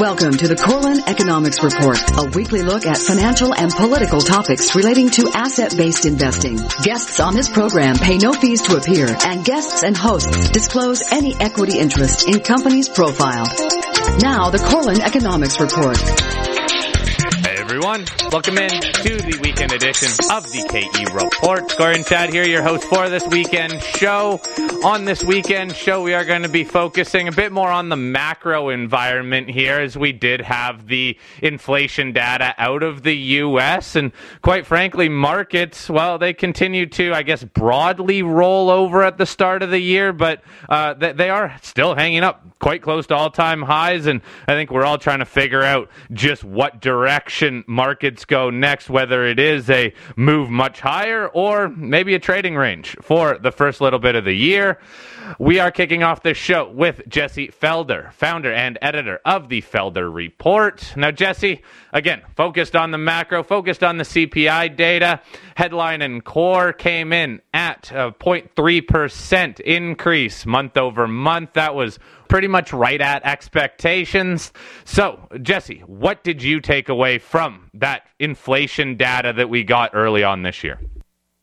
Welcome to the Korelin Economics Report, a weekly look at financial and political topics relating to asset-based investing. Guests on this program pay no fees to appear, and guests and hosts disclose any equity interest in companies profiled. Now, the Korelin Economics Report everyone. Welcome in to the weekend edition of the KE Report. And Chad here, your host for this weekend show. On this weekend show, we are going to be focusing a bit more on the macro environment here as we did have the inflation data out of the U.S. And quite frankly, markets, well, they continue to, I guess, broadly roll over at the start of the year, but uh, they are still hanging up quite close to all time highs. And I think we're all trying to figure out just what direction markets go next, whether it is a move much higher or maybe a trading range for the first little bit of the year. We are kicking off this show with Jesse Felder, founder and editor of the Felder Report. Now, Jesse, again, focused on the macro, focused on the CPI data. Headline and core came in at a 0.3% increase month over month. That was pretty much right at expectations. So, Jesse, what did you take away from that inflation data that we got early on this year?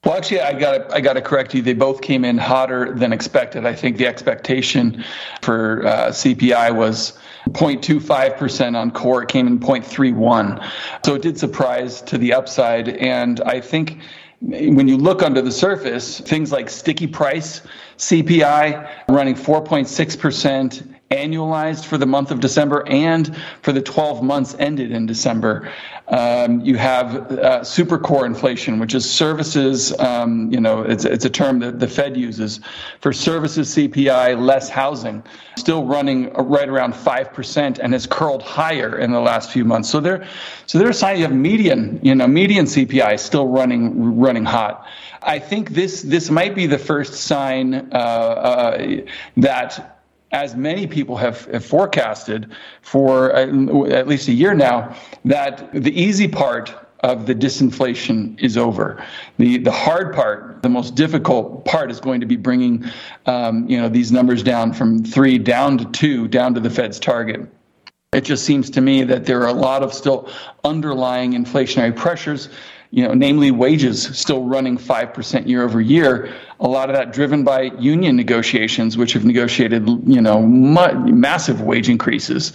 Well, actually, I got I got to correct you. They both came in hotter than expected. I think the expectation for uh, CPI was 0.25% on core. It came in 0.31. So it did surprise to the upside. And I think when you look under the surface, things like sticky price, CPI running 4.6% annualized for the month of December and for the 12 months ended in December. Um, you have uh, super core inflation, which is services. Um, you know, it's, it's a term that the Fed uses for services CPI less housing, still running right around five percent and has curled higher in the last few months. So there, so there's a sign you have median. You know, median CPI still running running hot. I think this this might be the first sign uh, uh, that as many people have, have forecasted for uh, at least a year now, that the easy part of the disinflation is over. The the hard part, the most difficult part, is going to be bringing, um, you know, these numbers down from three down to two, down to the Fed's target. It just seems to me that there are a lot of still underlying inflationary pressures you know, namely wages still running 5% year over year. A lot of that driven by union negotiations, which have negotiated, you know, massive wage increases.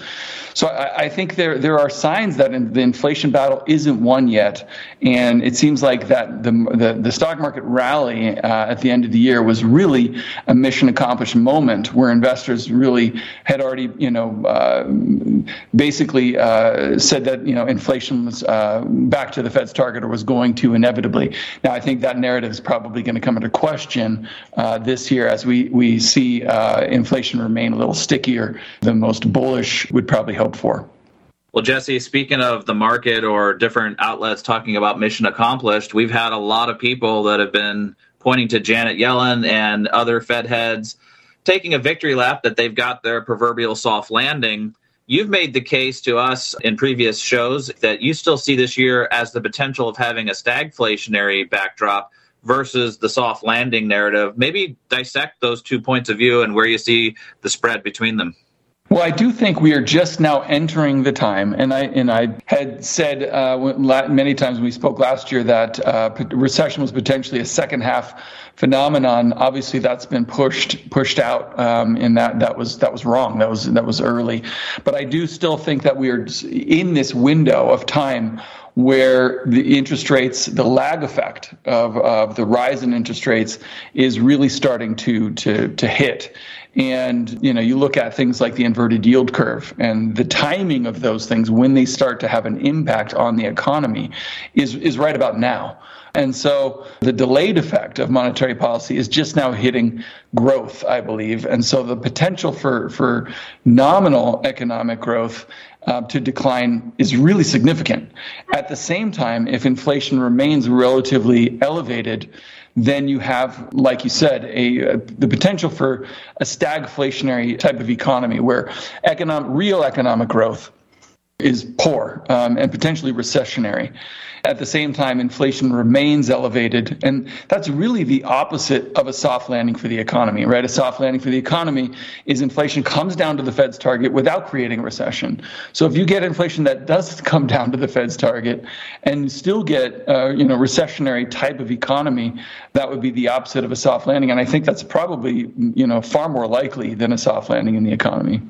So I, I, think there there are signs that in, the inflation battle isn't won yet, and it seems like that the the, the stock market rally uh, at the end of the year was really a mission accomplished moment where investors really had already you know uh, basically uh, said that you know inflation was uh, back to the Fed's target or was going to inevitably. Now I think that narrative is probably going to come into question uh, this year as we we see uh, inflation remain a little stickier. than most bullish would probably hope for. Well, Jesse, speaking of the market or different outlets talking about mission accomplished, we've had a lot of people that have been pointing to Janet Yellen and other Fed heads taking a victory lap that they've got their proverbial soft landing. You've made the case to us in previous shows that you still see this year as the potential of having a stagflationary backdrop versus the soft landing narrative. Maybe dissect those two points of view and where you see the spread between them. Well, I do think we are just now entering the time, and I and I had said uh, many times when we spoke last year that uh, recession was potentially a second half phenomenon. Obviously, that's been pushed pushed out, um, and that that was that was wrong. That was that was early, but I do still think that we are in this window of time where the interest rates, the lag effect of, of the rise in interest rates is really starting to, to, to hit. And you know, you look at things like the inverted yield curve and the timing of those things when they start to have an impact on the economy is is right about now. And so the delayed effect of monetary policy is just now hitting growth, I believe. And so the potential for, for nominal economic growth uh, to decline is really significant. At the same time, if inflation remains relatively elevated, then you have, like you said, a, the potential for a stagflationary type of economy where economic, real economic growth is poor um, and potentially recessionary. At the same time, inflation remains elevated. And that's really the opposite of a soft landing for the economy, right? A soft landing for the economy is inflation comes down to the Fed's target without creating a recession. So if you get inflation that does come down to the Fed's target and still get, uh, you know, recessionary type of economy, that would be the opposite of a soft landing. And I think that's probably, you know, far more likely than a soft landing in the economy.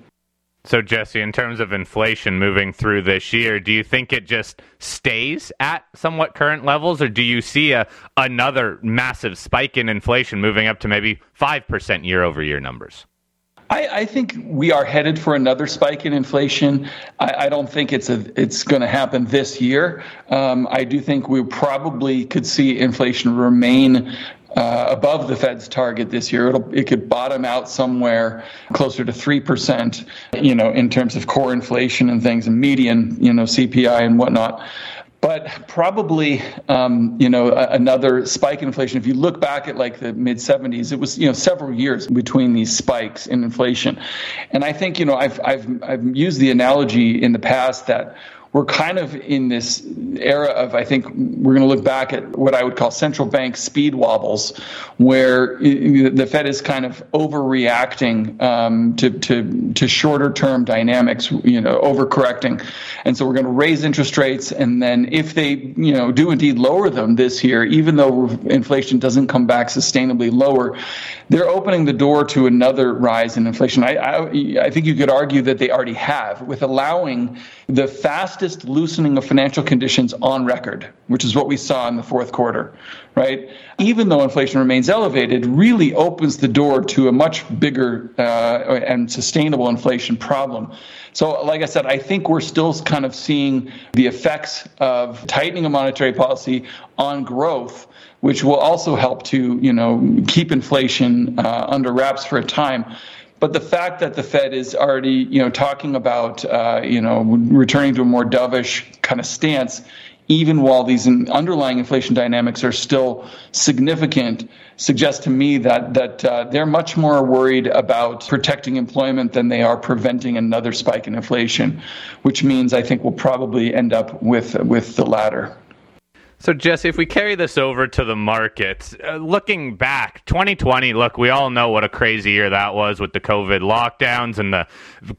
So, Jesse, in terms of inflation moving through this year, do you think it just stays at somewhat current levels, or do you see a another massive spike in inflation moving up to maybe five percent year over year numbers? I, I, think we are headed for another spike in inflation. I, I don't think it's a it's going to happen this year. Um, I do think we probably could see inflation remain uh, above the Fed's target this year. It'll, it could bottom out somewhere closer to 3%, you know, in terms of core inflation and things and median, you know, CPI and whatnot. But probably, um, you know, another spike in inflation. If you look back at like the mid 70s, it was, you know, several years between these spikes in inflation. And I think, you know, I've, I've, I've used the analogy in the past that we're kind of in this era of, I think we're going to look back at what I would call central bank speed wobbles, where the Fed is kind of overreacting um, to, to, to shorter term dynamics, you know, overcorrecting. And so we're going to raise interest rates. And then if they, you know, do indeed lower them this year, even though inflation doesn't come back sustainably lower, they're opening the door to another rise in inflation. I, I, I think you could argue that they already have with allowing the fastest loosening of financial conditions on record, which is what we saw in the fourth quarter, right? Even though inflation remains elevated, really opens the door to a much bigger uh, and sustainable inflation problem. So, like I said, I think we're still kind of seeing the effects of tightening of monetary policy on growth which will also help to you know keep inflation uh, under wraps for a time. But the fact that the Fed is already, you know, talking about, uh, you know, returning to a more dovish kind of stance, even while these underlying inflation dynamics are still significant, suggests to me that that uh, they're much more worried about protecting employment than they are preventing another spike in inflation, which means I think we'll probably end up with with the latter. So, Jesse, if we carry this over to the market, uh, looking back, 2020, look, we all know what a crazy year that was with the COVID lockdowns and the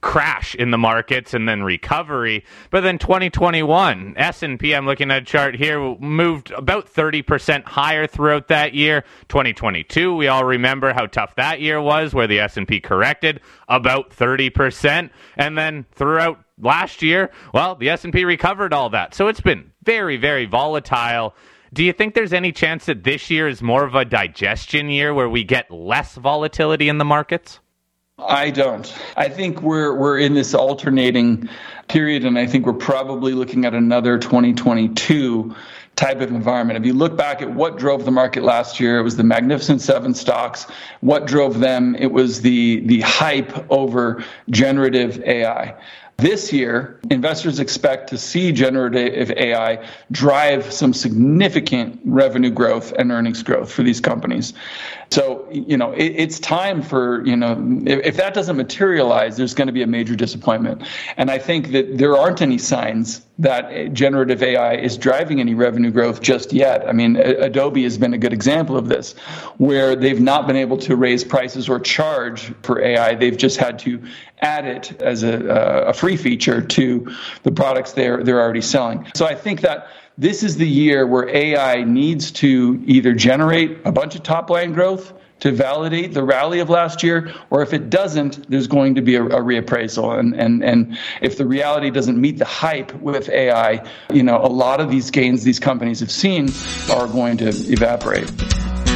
crash in the markets and then recovery. But then 2021, S&P, I'm looking at a chart here, moved about 30% higher throughout that year. 2022, we all remember how tough that year was, where the S&P corrected about 30%. And then throughout last year, well, the S&P recovered all that. So it's been very, very volatile. Do you think there's any chance that this year is more of a digestion year where we get less volatility in the markets? I don't. I think we're we're in this alternating period, and I think we're probably looking at another 2022 type of environment. If you look back at what drove the market last year, it was the Magnificent Seven stocks. What drove them? It was the the hype over generative AI. This year, investors expect to see generative AI drive some significant revenue growth and earnings growth for these companies. So, you know, it, it's time for, you know, if, if that doesn't materialize, there's going to be a major disappointment. And I think that there aren't any signs that generative AI is driving any revenue growth just yet. I mean, Adobe has been a good example of this, where they've not been able to raise prices or charge for AI. They've just had to add it as a, uh, a free feature to the products they're they're already selling. So I think that this is the year where AI needs to either generate a bunch of top line growth to validate the rally of last year, or if it doesn't, there's going to be a, a reappraisal. And, and, and if the reality doesn't meet the hype with AI, you know, a lot of these gains these companies have seen are going to evaporate.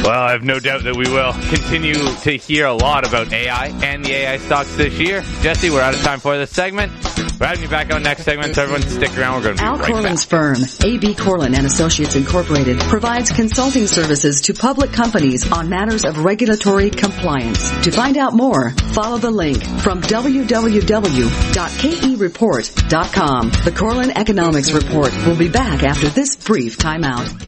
Well, I have no doubt that we will continue to hear a lot about AI and the AI stocks this year. Jesse, we're out of time for this segment. We're having you back on next segment, so everyone stick around. We're going to be Al right Korelin's back. firm, AB Korelin and Associates Incorporated, provides consulting services to public companies on matters of regulatory compliance. To find out more, follow the link from www.kereport.com. The Korelin Economics Report will be back after this brief timeout.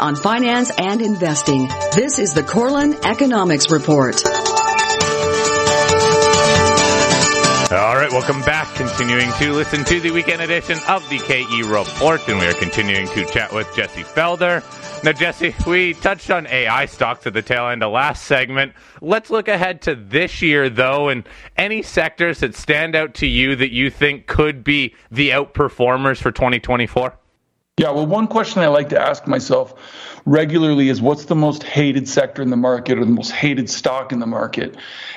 on finance and investing. This is the Korelin Economics Report. All right, Welcome back. Continuing to listen to the weekend edition of the KE Report, and we are continuing to chat with Jesse Felder. Now, Jesse, we touched on AI stocks at the tail end of last segment. Let's look ahead to this year, though, and any sectors that stand out to you that you think could be the outperformers for 2024. Yeah, well, one question I like to ask myself regularly is what's the most hated sector in the market or the most hated stock in the market?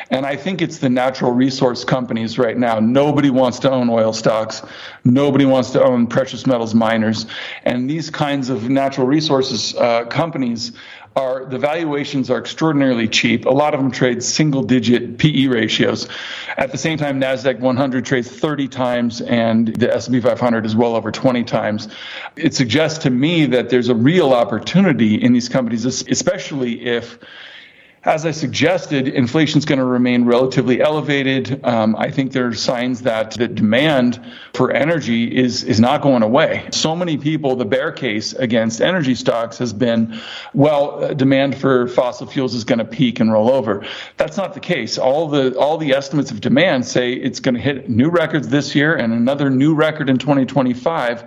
And I think it's the natural resource companies right now. Nobody wants to own oil stocks. Nobody wants to own precious metals miners. And these kinds of natural resources uh, companies are the valuations are extraordinarily cheap. A lot of them trade single digit PE ratios. At the same time, Nasdaq 100 trades 30 times, and the S&P 500 is well over 20 times. It suggests to me that there's a real opportunity in these companies, especially if as I suggested, inflation is going to remain relatively elevated. Um, I think there are signs that the demand for energy is is not going away. So many people, the bear case against energy stocks has been, well, uh, demand for fossil fuels is going to peak and roll over. That's not the case. All the all the estimates of demand say it's going to hit new records this year and another new record in 2025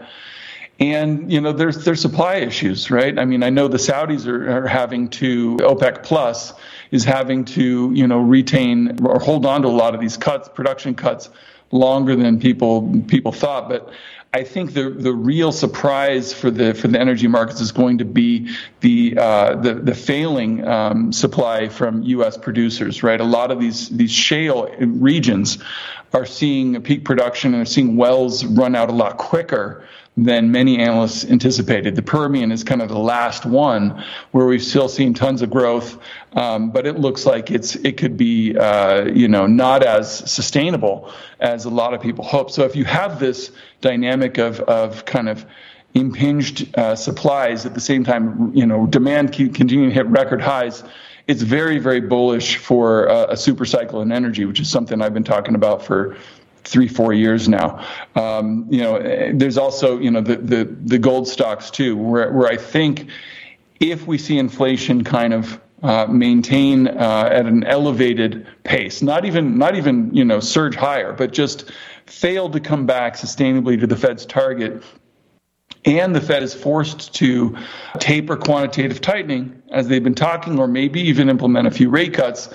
and you know there's there's supply issues right i mean i know the saudis are, are having to opec plus is having to you know retain or hold on to a lot of these cuts production cuts longer than people people thought but I think the the real surprise for the for the energy markets is going to be the uh, the, the failing um, supply from U.S. producers. Right, a lot of these these shale regions are seeing peak production and are seeing wells run out a lot quicker than many analysts anticipated. The Permian is kind of the last one where we've still seen tons of growth, um, but it looks like it's it could be uh, you know not as sustainable as a lot of people hope. So if you have this dynamic of of kind of impinged uh, supplies at the same time, you know, demand keep continuing to hit record highs. It's very, very bullish for uh, a super cycle in energy, which is something I've been talking about for three, four years now. Um, you know, there's also you know the the, the gold stocks too, where where I think if we see inflation kind of uh, maintain uh, at an elevated pace, not even not even you know surge higher, but just fail to come back sustainably to the Fed's target. And the Fed is forced to taper quantitative tightening as they've been talking, or maybe even implement a few rate cuts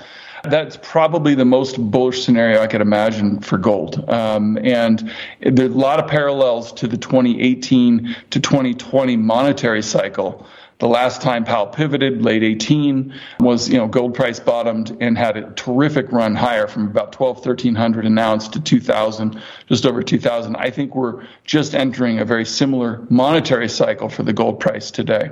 that's probably the most bullish scenario I could imagine for gold. Um, and there's a lot of parallels to the 2018 to 2020 monetary cycle. The last time Powell pivoted, late 18, was you know gold price bottomed and had a terrific run higher from about 12, 1300 an ounce to 2000, just over 2000. I think we're just entering a very similar monetary cycle for the gold price today.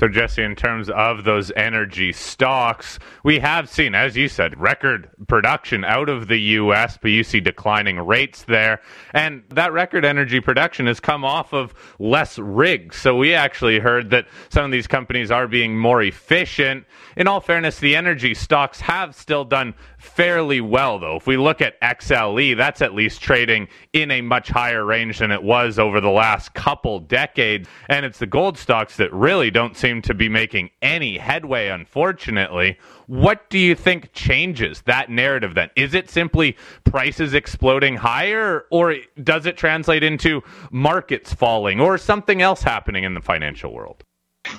So, Jesse, in terms of those energy stocks, we have seen, as you said, record production out of the U.S., but you see declining rates there. And that record energy production has come off of less rigs. So, we actually heard that some of these companies are being more efficient. In all fairness, the energy stocks have still done fairly well, though. If we look at XLE, that's at least trading in a much higher range than it was over the last couple decades. And it's the gold stocks that really don't seem to be making any headway, unfortunately. What do you think changes that narrative then? Is it simply prices exploding higher, or does it translate into markets falling, or something else happening in the financial world?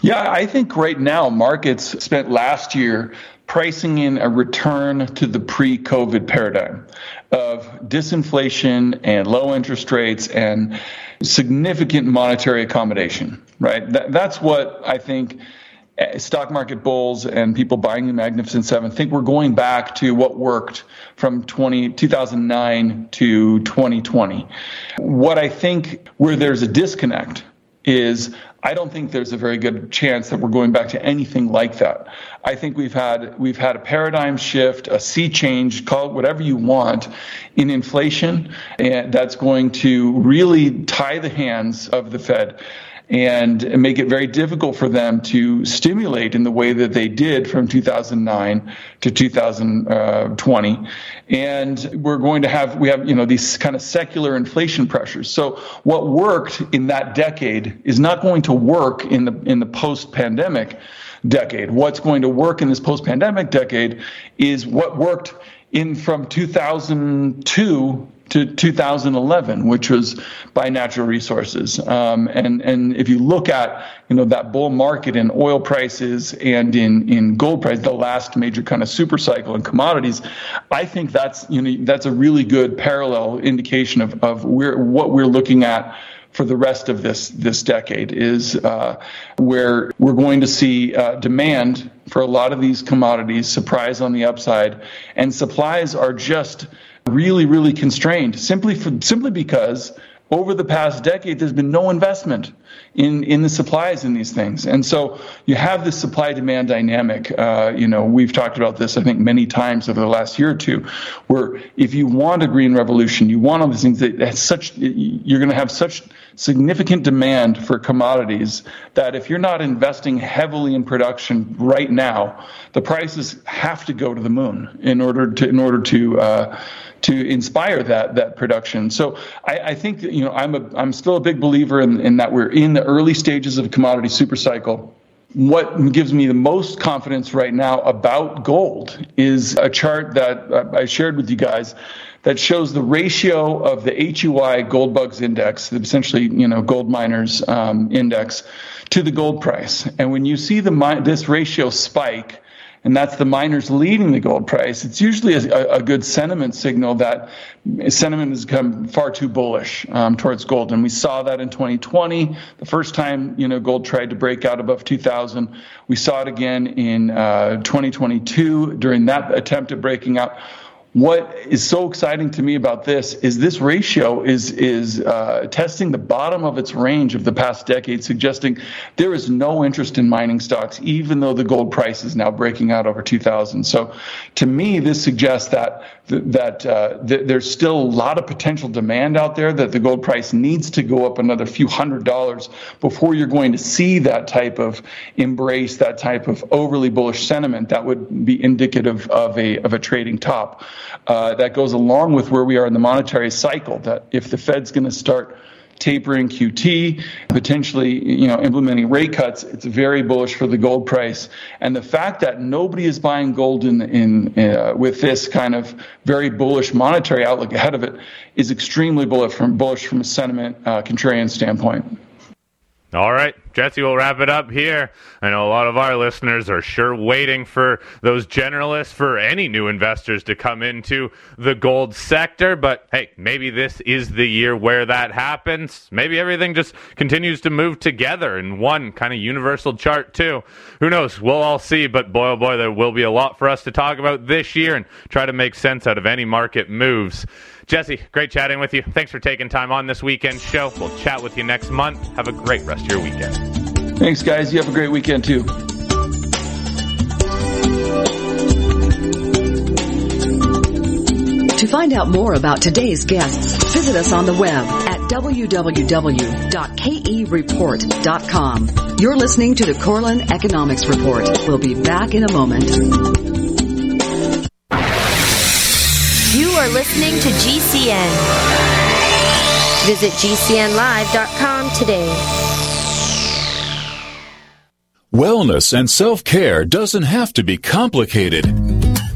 Yeah, I think right now markets spent last year pricing in a return to the pre COVID paradigm of disinflation and low interest rates and significant monetary accommodation, right? That, that's what I think eh, stock market bulls and people buying the Magnificent Seven think we're going back to what worked from 20, 2009 to 2020. What I think where there's a disconnect is I don't think there's a very good chance that we're going back to anything like that. I think we've had we've had a paradigm shift, a sea change, call it whatever you want, in inflation, and that's going to really tie the hands of the Fed and make it very difficult for them to stimulate in the way that they did from 2009 to 2020. And we're going to have, we have, you know, these kind of secular inflation pressures. So what worked in that decade is not going to work in the, in the post-pandemic decade. What's going to work in this post-pandemic decade is what worked in from 2002 to 2011, which was by natural resources. Um, and and if you look at you know that bull market in oil prices and in in gold price, the last major kind of super cycle in commodities, I think that's you know that's a really good parallel indication of of where what we're looking at for the rest of this this decade is uh, where we're going to see uh, demand for a lot of these commodities surprise on the upside, and supplies are just really, really constrained simply for simply because over the past decade there's been no investment in in the supplies in these things, and so you have this supply demand dynamic. Uh, you know, we've talked about this I think many times over the last year or two, where if you want a green revolution, you want all these things that such you're going to have such significant demand for commodities that if you're not investing heavily in production right now, the prices have to go to the moon in order to in order to uh, to inspire that that production. So I, I think you know I'm a I'm still a big believer in, in that we're in the early stages of a commodity supercycle. What gives me the most confidence right now about gold is a chart that I shared with you guys that shows the ratio of the HUI Gold Bugs Index, essentially you know gold miners um, index, to the gold price. And when you see the this ratio spike and that's the miners leading the gold price, it's usually a, a good sentiment signal that sentiment has become far too bullish um, towards gold. And we saw that in 2020, the first time you know gold tried to break out above 2,000. We saw it again in uh, 2022 during that attempt at breaking out what is so exciting to me about this is this ratio is is uh, testing the bottom of its range of the past decade, suggesting there is no interest in mining stocks, even though the gold price is now breaking out over 2,000. So, to me, this suggests that that uh, th- there's still a lot of potential demand out there. That the gold price needs to go up another few hundred dollars before you're going to see that type of embrace, that type of overly bullish sentiment that would be indicative of a of a trading top. Uh, that goes along with where we are in the monetary cycle. That if the Fed's going to start tapering QT, potentially you know implementing rate cuts, it's very bullish for the gold price. And the fact that nobody is buying gold in in uh, with this kind of very bullish monetary outlook ahead of it is extremely bullish from bullish from a sentiment uh, contrarian standpoint. All right, Jesse, we'll wrap it up here. I know a lot of our listeners are sure waiting for those generalists, for any new investors to come into the gold sector. But hey, maybe this is the year where that happens. Maybe everything just continues to move together in one kind of universal chart, too. Who knows? We'll all see. But boy, oh boy, there will be a lot for us to talk about this year and try to make sense out of any market moves. Jesse, great chatting with you. Thanks for taking time on this weekend show. We'll chat with you next month. Have a great rest of your weekend. Thanks, guys. You have a great weekend, too. To find out more about today's guests, visit us on the web at www.kereport.com. You're listening to the Korelin Economics Report. We'll be back in a moment. You are listening to GCN. Visit GCNlive.com today. Wellness and self care doesn't have to be complicated.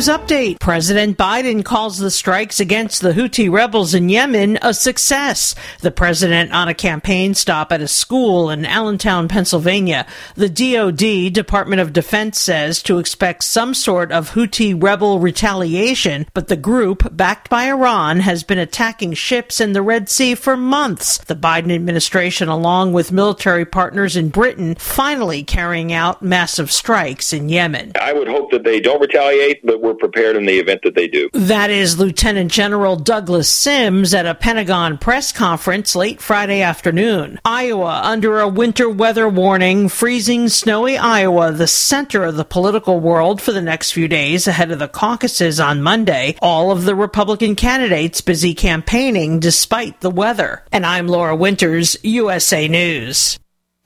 News Update. President Biden calls the strikes against the Houthi rebels in Yemen a success. The president on a campaign stop at a school in Allentown, Pennsylvania. The DoD, Department of Defense, says to expect some sort of Houthi rebel retaliation, but the group, backed by Iran, has been attacking ships in the Red Sea for months. The Biden administration, along with military partners in Britain, finally carrying out massive strikes in Yemen. I would hope that they don't retaliate, but we're prepared in the event that they do. That is Lieutenant General Douglas Sims at a Pentagon press conference late Friday afternoon. Iowa under a winter weather warning, freezing, snowy Iowa, the center of the political world for the next few days ahead of the caucuses on Monday. All of the Republican candidates busy campaigning despite the weather. And I'm Laura Winters, USA News.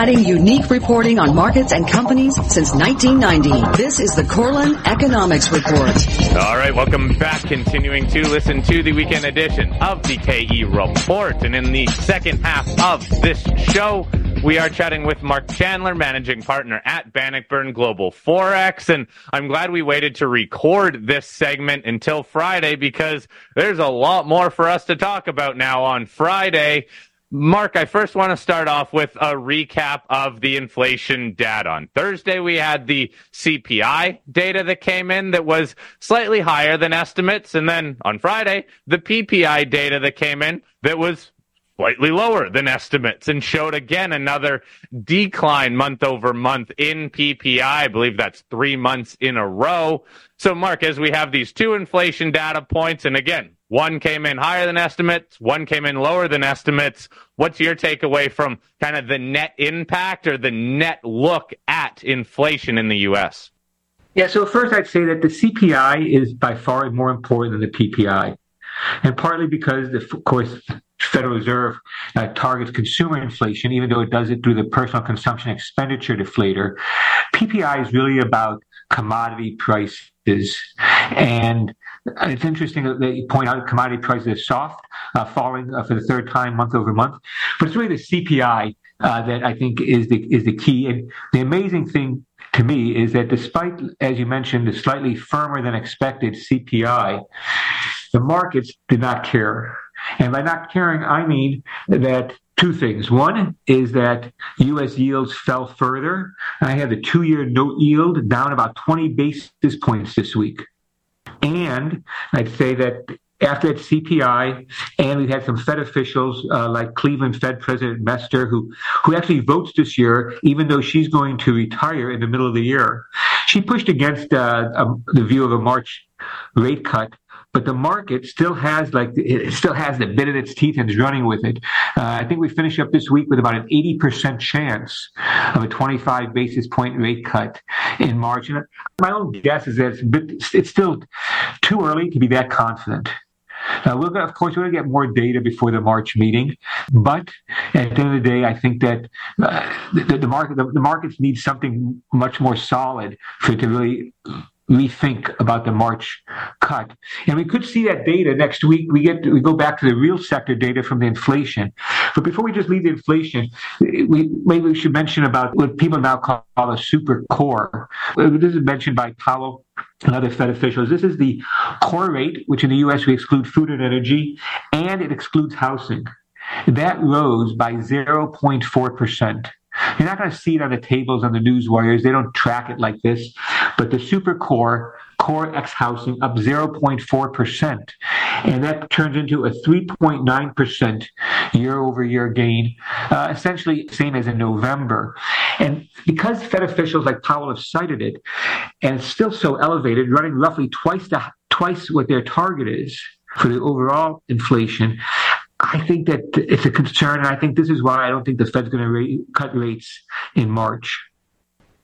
Providing unique reporting on markets and companies since 1990. This is the Korelin Economics Report. All right, welcome back. Continuing to listen to the weekend edition of the KE Report. And in the second half of this show, we are chatting with Mark Chandler, managing partner at Bannockburn Global Forex. And I'm glad we waited to record this segment until Friday because there's a lot more for us to talk about now on Friday. Mark, I first want to start off with a recap of the inflation data. On Thursday, we had the CPI data that came in that was slightly higher than estimates. And then on Friday, the PPI data that came in that was slightly lower than estimates and showed again another decline month over month in PPI. I believe that's three months in a row. So, Mark, as we have these two inflation data points, and again, one came in higher than estimates, one came in lower than estimates. What's your takeaway from kind of the net impact or the net look at inflation in the U.S.? Yeah, so first I'd say that the CPI is by far more important than the PPI. And partly because, of course, Federal Reserve uh, targets consumer inflation, even though it does it through the personal consumption expenditure deflator. PPI is really about commodity prices. And it's interesting that you point out commodity prices are soft, uh, falling uh, for the third time month over month. But it's really the CPI uh, that I think is the is the key. And the amazing thing to me is that despite, as you mentioned, the slightly firmer than expected CPI, the markets did not care. And by not caring, I mean that two things. One is that U.S. yields fell further. I have the two-year note yield down about 20 basis points this week. And I'd say that after that CPI, and we've had some Fed officials uh, like Cleveland Fed President Mester, who who actually votes this year, even though she's going to retire in the middle of the year. She pushed against uh, um, the view of a March rate cut but the market still has like it still has the bit in its teeth and is running with it. Uh, I think we finish up this week with about an 80% chance of a 25 basis point rate cut in March. And my own guess is that it's, bit, it's still too early to be that confident. Uh, we're going of course, we're going to get more data before the March meeting, but at the end of the day, I think that uh, the, the, market, the, the markets need something much more solid for it to really rethink about the March cut. And we could see that data next week. We get we go back to the real sector data from the inflation. But before we just leave the inflation, we maybe we should mention about what people now call a super core. This is mentioned by Powell and other Fed officials. This is the core rate, which in the U.S. we exclude food and energy, and it excludes housing. That rose by 0.4 percent. You're not going to see it on the tables on the news wires. They don't track it like this. But the super core, core X housing up 0.4%. And that turns into a 3.9% year over year gain, uh, essentially same as in November. And because Fed officials like Powell have cited it, and it's still so elevated, running roughly twice the, twice what their target is for the overall inflation, I think that it's a concern, and I think this is why I don't think the Fed's going to cut rates in March.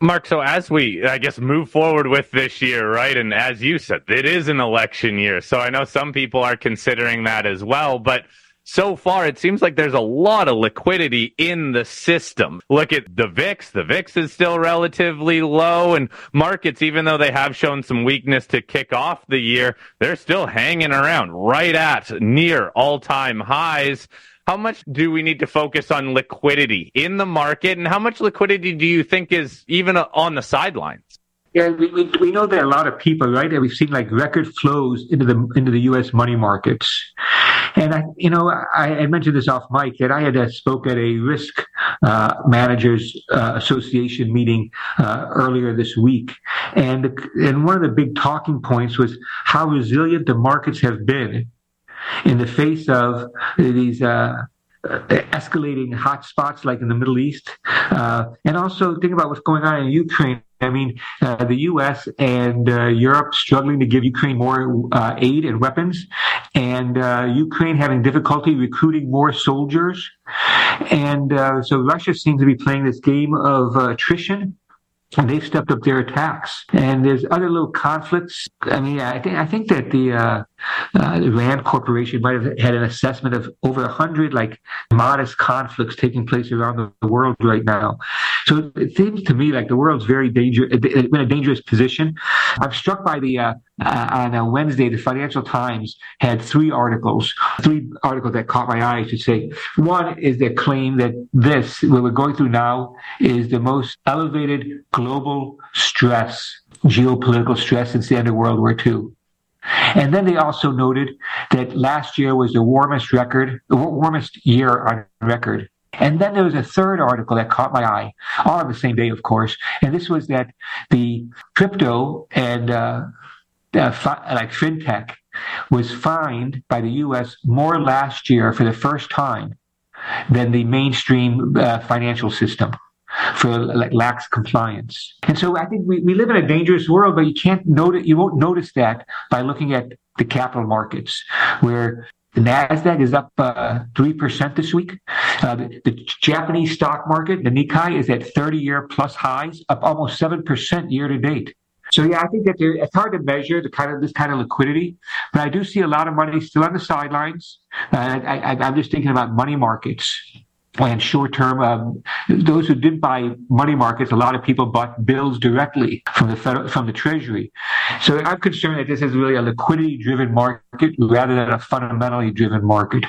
Marc, so as we, I guess, move forward with this year, right? And as you said, it is an election year. So I know some people are considering that as well. But so far it seems like there's a lot of liquidity in the system. Look at the VIX. The VIX is still relatively low and markets, even though they have shown some weakness to kick off the year, they're still hanging around right at near all time highs. How much do we need to focus on liquidity in the market and how much liquidity do you think is even on the sidelines? Yeah, we, we, we know that a lot of people, right? That we've seen like record flows into the into the U.S. money markets, and I, you know, I, I mentioned this off mic that I had uh, spoke at a risk uh, managers uh, association meeting uh, earlier this week, and and one of the big talking points was how resilient the markets have been in the face of these uh, escalating hotspots like in the Middle East, uh, and also think about what's going on in Ukraine. I mean, uh, the U.S. and uh, Europe struggling to give Ukraine more uh, aid and weapons, and uh, Ukraine having difficulty recruiting more soldiers. And uh, so Russia seems to be playing this game of attrition and they've stepped up their attacks. And there's other little conflicts. I mean, I think I think that the, uh, uh, the Rand Corporation might have had an assessment of over a hundred like modest conflicts taking place around the world right now. So it seems to me like the world's very dangerous, in a dangerous position. I'm struck by the uh, uh, on a Wednesday, the Financial Times had three articles, three articles that caught my eye. I should say. One is the claim that this, what we're going through now, is the most elevated global stress, geopolitical stress since the end of World War II. And then they also noted that last year was the warmest record, the warmest year on record. And then there was a third article that caught my eye, all on the same day, of course. And this was that the crypto and uh, uh, fi- like fintech was fined by the U.S. more last year for the first time than the mainstream uh, financial system for like lax compliance. And so I think we, we live in a dangerous world, but you can't notice, you won't notice that by looking at the capital markets where the Nasdaq is up uh, three percent this week. Uh, the, the, Japanese stock market, the Nikkei, is at 30-year plus highs, up almost seven percent year to date. So yeah, I think that there, it's hard to measure the kind of this kind of liquidity, but I do see a lot of money still on the sidelines. Uh, I, am just thinking about money markets and short term. Um, those who did buy money markets, a lot of people bought bills directly from the federal, from the Treasury. So I'm concerned that this is really a liquidity driven market rather than a fundamentally driven market.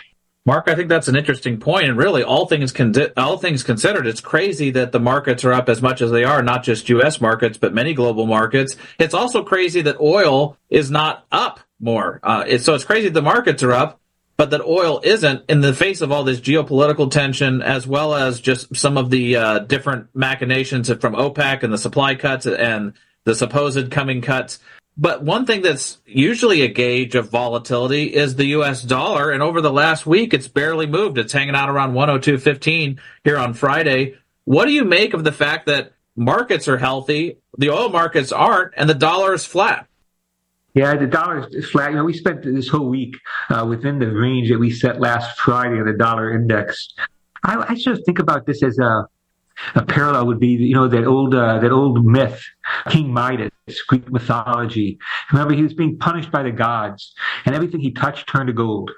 Marc, I think that's an interesting point, and really, all things con- all things considered, it's crazy that the markets are up as much as they are, not just U.S. markets, but many global markets. It's also crazy that oil is not up more. Uh, it's, so it's crazy the markets are up, but that oil isn't in the face of all this geopolitical tension, as well as just some of the uh, different machinations from OPEC and the supply cuts and the supposed coming cuts But one thing that's usually a gauge of volatility is the US dollar. And over the last week, it's barely moved. It's hanging out around 102.15 here on Friday. What do you make of the fact that markets are healthy, the oil markets aren't, and the dollar is flat? Yeah, the dollar is flat. You know, we spent this whole week uh, within the range that we set last Friday on the dollar index. I, I sort of think about this as a a parallel would be, you know, that old uh, that old myth, King Midas, Greek mythology. Remember, he was being punished by the gods, and everything he touched turned to gold.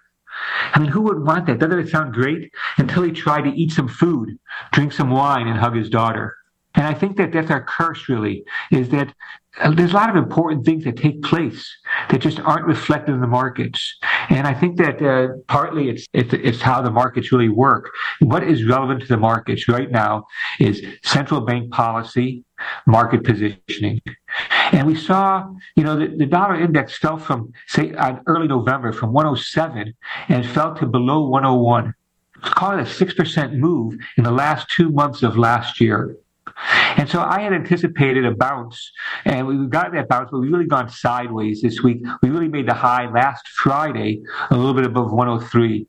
I mean, who would want that? Doesn't it sound great? Until he tried to eat some food, drink some wine, and hug his daughter. And I think that that's our curse, really, is that uh, there's a lot of important things that take place that just aren't reflected in the markets. And I think that uh, partly it's, it's, it's how the markets really work. What is relevant to the markets right now is central bank policy, market positioning. And we saw, you know, the, the dollar index fell from, say, on early November from 107 and fell to below 101. Call it a 6% move in the last two months of last year. And so I had anticipated a bounce, and we got that bounce, but we really gone sideways this week. We really made the high last Friday a little bit above 103.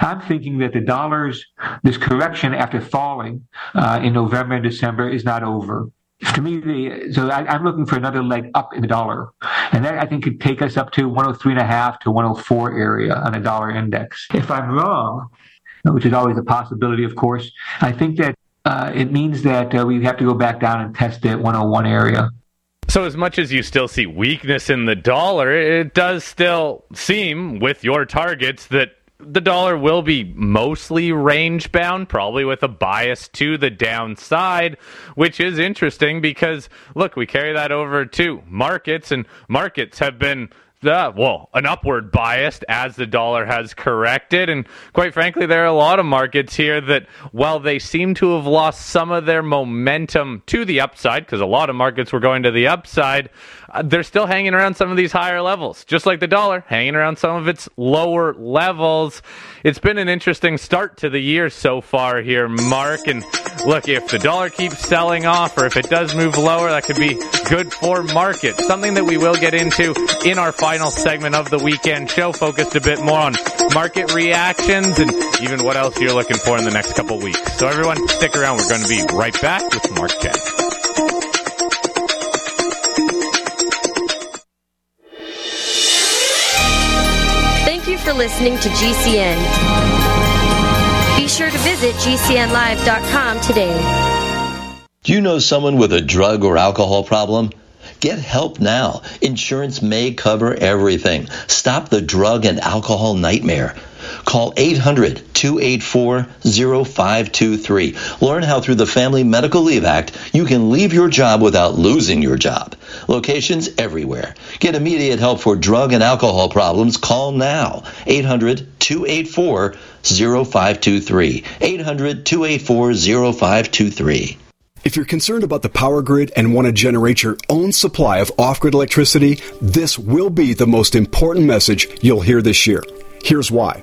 I'm thinking that the dollars, this correction after falling uh, in November and December, is not over. To me, the, so I, am looking for another leg up in the dollar, and that I think could take us up to 103 and a half to 104 area on a dollar index. If I'm wrong, which is always a possibility, of course, I think that uh, it means that uh, we have to go back down and test that 101 area. So, as much as you still see weakness in the dollar, it does still seem, with your targets, that the dollar will be mostly range bound, probably with a bias to the downside, which is interesting because, look, we carry that over to markets, and markets have been uh, well, an upward bias as the dollar has corrected. And quite frankly, there are a lot of markets here that, while they seem to have lost some of their momentum to the upside, because a lot of markets were going to the upside, Uh, they're still hanging around some of these higher levels, just like the dollar, hanging around some of its lower levels. It's been an interesting start to the year so far here, Marc. And look, if the dollar keeps selling off or if it does move lower, that could be good for markets. Something that we will get into in our final segment of the weekend show, focused a bit more on market reactions and even what else you're looking for in the next couple weeks. So everyone, stick around. We're going to be right back with Marc Cheng. For listening to GCN. Be sure to visit GCNlive.com today. Do you know someone with a drug or alcohol problem? Get help now. Insurance may cover everything. Stop the drug and alcohol nightmare. Call 800 284 0523. Learn how through the Family Medical Leave Act you can leave your job without losing your job. Locations everywhere. Get immediate help for drug and alcohol problems. Call now. 800 284 0523. 800 284 0523. If you're concerned about the power grid and want to generate your own supply of off grid electricity, this will be the most important message you'll hear this year. Here's why.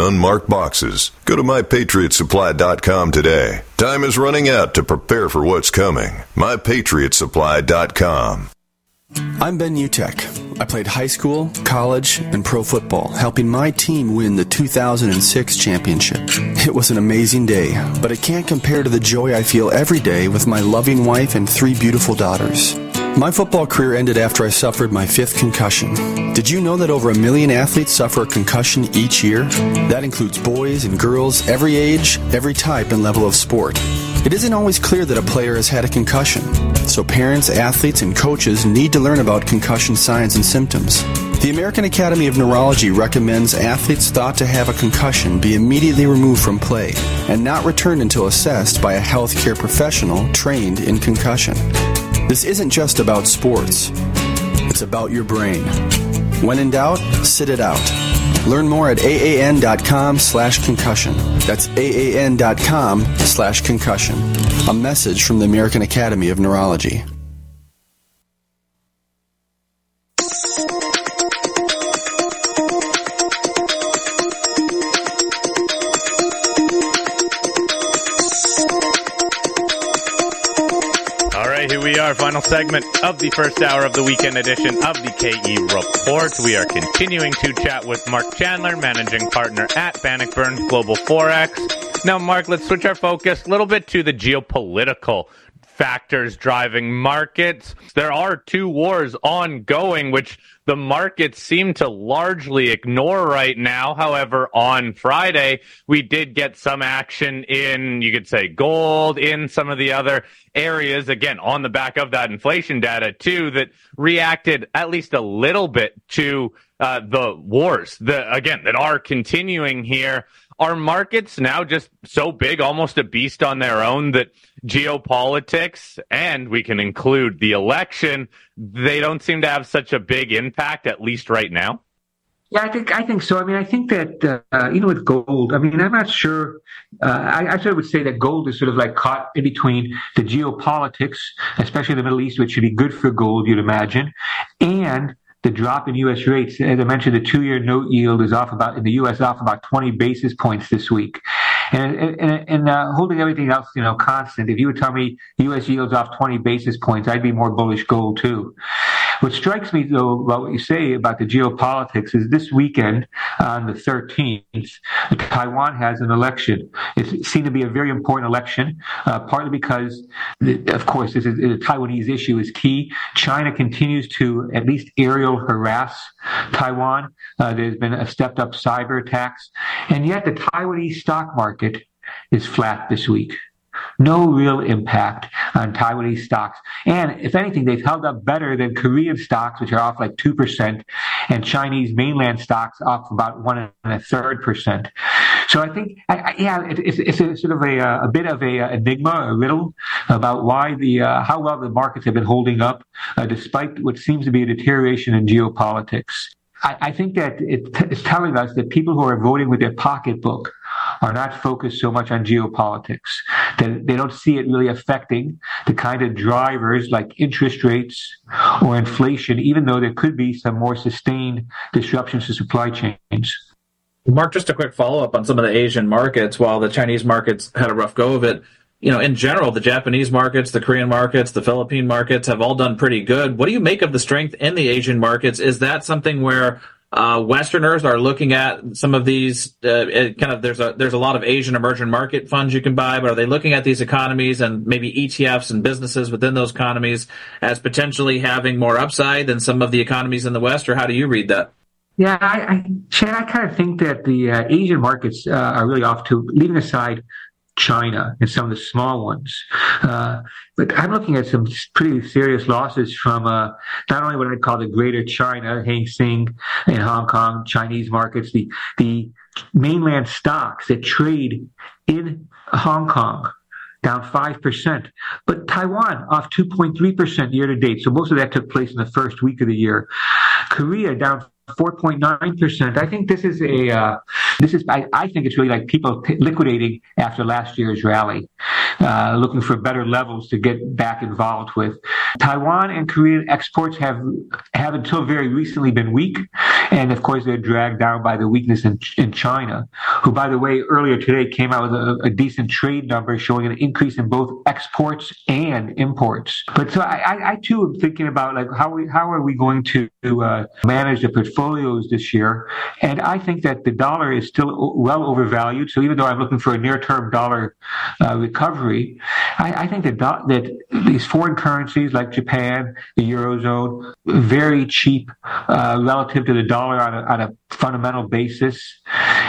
unmarked boxes. Go to mypatriotsupply.com today. Time is running out to prepare for what's coming. mypatriotsupply.com. I'm Ben Utecht. I played high school, college, and pro football, helping my team win the 2006 championship. It was an amazing day, but it can't compare to the joy I feel every day with my loving wife and three beautiful daughters. My football career ended after I suffered my fifth concussion. Did you know that over a million athletes suffer a concussion each year? That includes boys and girls, every age, every type and level of sport. It isn't always clear that a player has had a concussion, so parents, athletes, and coaches need to learn about concussion signs and symptoms. The American Academy of Neurology recommends athletes thought to have a concussion be immediately removed from play and not returned until assessed by a healthcare professional trained in concussion. This isn't just about sports. It's about your brain. When in doubt, sit it out. Learn more at aan.com slash concussion. That's aan.com slash concussion. A message from the American Academy of Neurology. Segment of the first hour of the weekend edition of the KE Report. We are continuing to chat with Marc Chandler, managing partner at Bannockburn Global Forex. Now, Marc, let's switch our focus a little bit to the geopolitical factors driving markets. There are two wars ongoing, which the markets seem to largely ignore right now. However, on Friday, we did get some action in, you could say, gold, in some of the other areas, again, on the back of that inflation data, too, that reacted at least a little bit to uh, the wars, the, again, that are continuing here. Are markets now just so big, almost a beast on their own, that geopolitics, and we can include the election, they don't seem to have such a big impact, at least right now? Yeah, I think I think so. I mean, I think that uh, know, with gold, I mean, I'm not sure. Uh, I, I sort of would say that gold is sort of like caught in between the geopolitics, especially in the Middle East, which should be good for gold, you'd imagine, and the drop in U.S. rates. As I mentioned, the two-year note yield is off about in the U.S. off about 20 basis points this week, and and, and uh, holding everything else, you know, constant. If you would tell me U.S. yields off 20 basis points, I'd be more bullish gold too. What strikes me though about what you say about the geopolitics is this weekend on the 13th, Taiwan has an election. It's seen to be a very important election, uh, partly because, of course, this is, the Taiwanese issue is key. China continues to at least aerial harass Taiwan. Uh, there's been a stepped up cyber attacks, and yet the Taiwanese stock market is flat this week. No real impact on Taiwanese stocks. And if anything, they've held up better than Korean stocks, which are off like 2%, and Chinese mainland stocks off about one and a third percent. So I think, I, I, yeah, it, it's, it's a sort of a, a bit of a, a enigma, a riddle about why the, uh, how well the markets have been holding up, uh, despite what seems to be a deterioration in geopolitics. I, think that it, it's telling us that people who are voting with their pocketbook are not focused so much on geopolitics. That they don't see it really affecting the kind of drivers like interest rates or inflation, even though there could be some more sustained disruptions to supply chains. Marc, just a quick follow up on some of the Asian markets. While the Chinese markets had a rough go of it, you know, in general, the Japanese markets, the Korean markets, the Philippine markets have all done pretty good. What do you make of the strength in the Asian markets? Is that something where uh, Westerners are looking at some of these uh, kind of there's a there's a lot of Asian emerging market funds you can buy, but are they looking at these economies and maybe ETFs and businesses within those economies as potentially having more upside than some of the economies in the West, or how do you read that? Yeah, I, I Chad, I kind of think that the uh, Asian markets uh, are really off to leaving aside China and some of the small ones. Uh, but I'm looking at some pretty serious losses from uh, not only what I call the Greater China, Hang Seng in Hong Kong, Chinese markets, the the mainland stocks that trade in Hong Kong down 5%. But Taiwan off 2.3% year to date. So most of that took place in the first week of the year. Korea down 4.9%. I think this is a, uh, this is, I, I, think it's really like people t- liquidating after last year's rally, uh, looking for better levels to get back involved with. Taiwan and Korean exports have, have until very recently been weak. And of course, they're dragged down by the weakness in, in China, who, by the way, earlier today came out with a, a decent trade number showing an increase in both exports and imports. But so I, I, I too am thinking about like how we, how are we going to uh, manage the portfolios this year? And I think that the dollar is still well overvalued. So even though I'm looking for a near-term dollar uh, recovery, I, I think that do- that these foreign currencies like Japan, the eurozone, very cheap uh, relative to the dollar dollar on a, on a fundamental basis.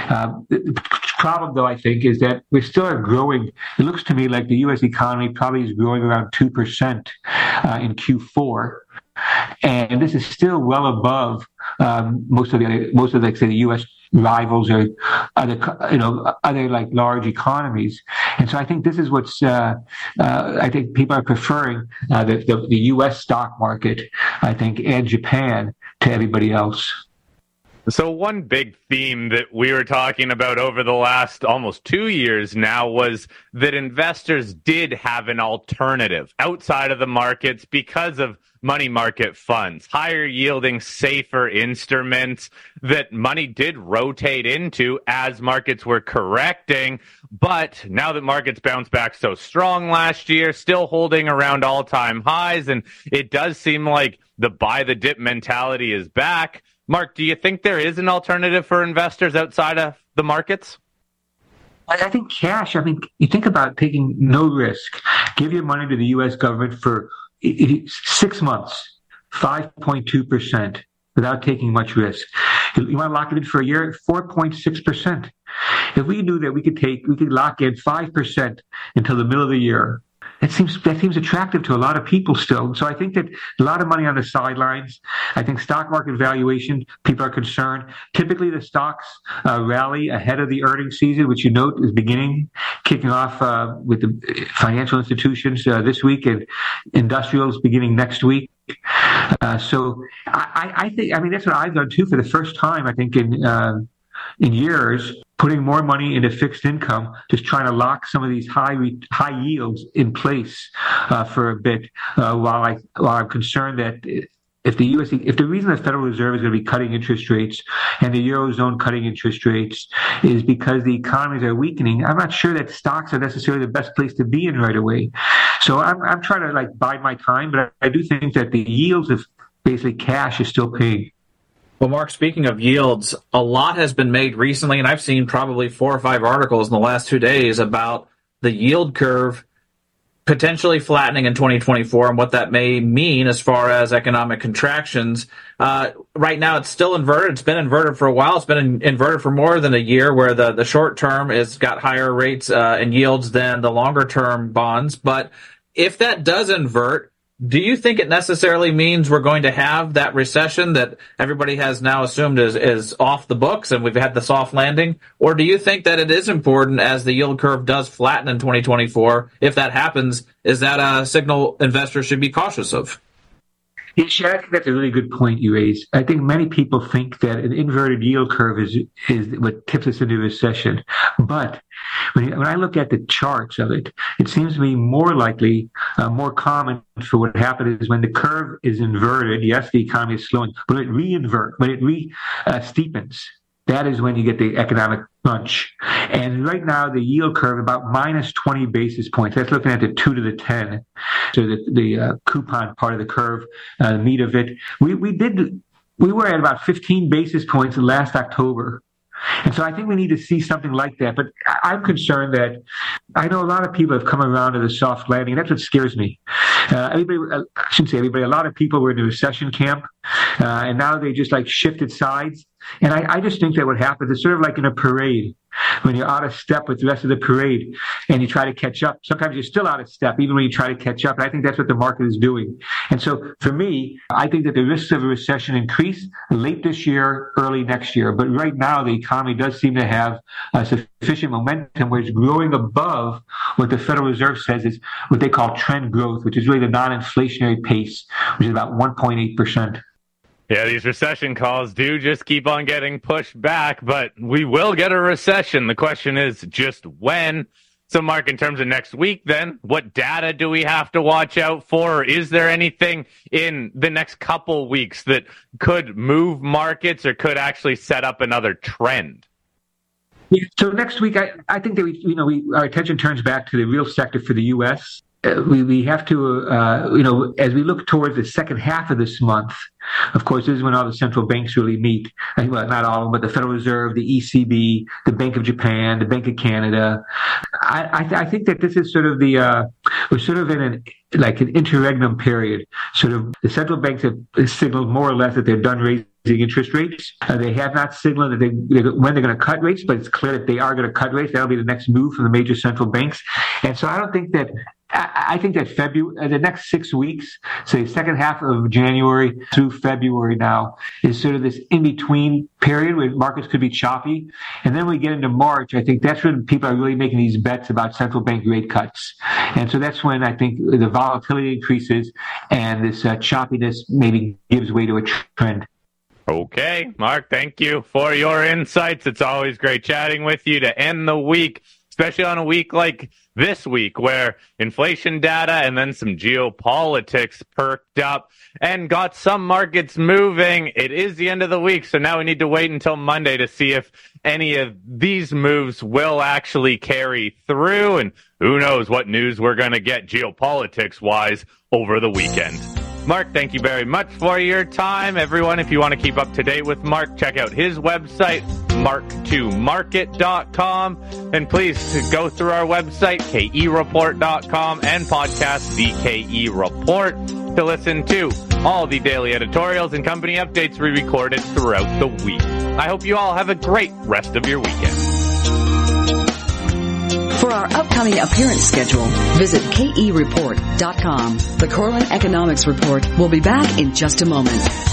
Uh, the problem, though, I think, is that we still are growing. It looks to me like the U.S. economy probably is growing around 2% uh, in Q4. And this is still well above um, most of the most of the, say, the U.S. rivals or other you know other like large economies. And so I think this is what's uh, uh, I think people are preferring uh, the, the the U.S. stock market. I think and Japan to everybody else. So, one big theme that we were talking about over the last almost two years now was that investors did have an alternative outside of the markets because of money market funds, higher yielding, safer instruments that money did rotate into as markets were correcting. But now that markets bounced back so strong last year, still holding around all time highs, and it does seem like the buy the dip mentality is back Marc, do you think there is an alternative for investors outside of the markets? I think cash. I mean, you think about taking no risk, give your money to the U.S. government for six months, 5.2% without taking much risk. You want to lock it in for a year, 4.6%. If we knew that we could take, we could lock in 5% until the middle of the year, that seems that seems attractive to a lot of people still. So I think that a lot of money on the sidelines. I think stock market valuation people are concerned. Typically, the stocks uh, rally ahead of the earnings season, which you note is beginning, kicking off uh, with the financial institutions uh, this week and industrials beginning next week. Uh, so I, I, think I mean that's what I've done too for the first time. I think in uh, in years, putting more money into fixed income, just trying to lock some of these high high yields in place uh, for a bit. Uh, while I while I'm concerned that if the U.S. if the reason the Federal Reserve is going to be cutting interest rates and the eurozone cutting interest rates is because the economies are weakening, I'm not sure that stocks are necessarily the best place to be in right away. So I'm I'm trying to like bide my time, but I, I do think that the yields of basically cash is still paying. Well, Marc, speaking of yields, a lot has been made recently, and I've seen probably four or five articles in the last two days about the yield curve potentially flattening in 2024 and what that may mean as far as economic contractions. Uh, right now, it's still inverted. It's been inverted for a while. It's been in, inverted for more than a year, where the, the short term has got higher rates uh, and yields than the longer term bonds. But if that does invert, do you think it necessarily means we're going to have that recession that everybody has now assumed is, is off the books and we've had the soft landing? Or do you think that it is important as the yield curve does flatten in 2024? If that happens, is that a signal investors should be cautious of? Yeah, I think that's a really good point you raise. I think many people think that an inverted yield curve is is what tips us into recession. But when, when I look at the charts of it, it seems to be more likely, uh, more common for what happened is when the curve is inverted. Yes, the economy is slowing, but it reinvert, when it re uh, steepens. That is when you get the economic crunch. And right now, the yield curve about minus 20 basis points. That's looking at the 2 to the 10. So the, the uh, coupon part of the curve, uh, the meat of it. We, we did we were at about 15 basis points last October. And so I think we need to see something like that. But I'm concerned that I know a lot of people have come around to the soft landing, and that's what scares me. Uh, everybody, uh, I shouldn't say everybody, a lot of people were in the recession camp, uh, and now they just like shifted sides. And I, I just think that what happens is sort of like in a parade when you're out of step with the rest of the parade and you try to catch up. Sometimes you're still out of step, even when you try to catch up. And I think that's what the market is doing. And so for me, I think that the risks of a recession increase late this year, early next year. But right now, the economy does seem to have uh, sufficient momentum where it's growing above what the Federal Reserve says is what they call trend growth, which is really the non-inflationary pace, which is about 1.8%. Yeah, these recession calls do just keep on getting pushed back, but we will get a recession. The question is just when. So, Marc, in terms of next week, then, what data do we have to watch out for? Is there anything in the next couple weeks that could move markets or could actually set up another trend? Yeah, so next week, I, I think that we, you know, we, our attention turns back to the real sector for the U.S. Uh, we, we have to, uh, you know, as we look towards the second half of this month, of course, this is when all the central banks really meet. Well, not all of them, but the Federal Reserve, the ECB, the Bank of Japan, the Bank of Canada. I, I, th- I think that this is sort of the, uh, we're sort of in an, like an interregnum period. Sort of the central banks have signaled more or less that they're done raising interest rates. Uh, they have not signaled that they, when they're going to cut rates, but it's clear that they are going to cut rates. That'll be the next move from the major central banks. And so I don't think that I think that February, uh, the next six weeks, say second half of January through February now, is sort of this in between period where markets could be choppy. And then we get into March, I think that's when people are really making these bets about central bank rate cuts. And so that's when I think the volatility increases and this uh, choppiness maybe gives way to a trend. Okay, Marc, thank you for your insights. It's always great chatting with you to end the week especially on a week like this week where inflation data and then some geopolitics perked up and got some markets moving. It is the end of the week, so now we need to wait until Monday to see if any of these moves will actually carry through and who knows what news we're going to get geopolitics wise over the weekend. Marc, thank you very much for your time. Everyone, if you want to keep up to date with Mark, check out his website, marctomarket.com. And please go through our website, kereport.com, and podcast the KE Report to listen to all the daily editorials and company updates we recorded throughout the week. I hope you all have a great rest of your weekend. For our upcoming appearance schedule, visit kereport.com. The Korelin Economics Report will be back in just a moment.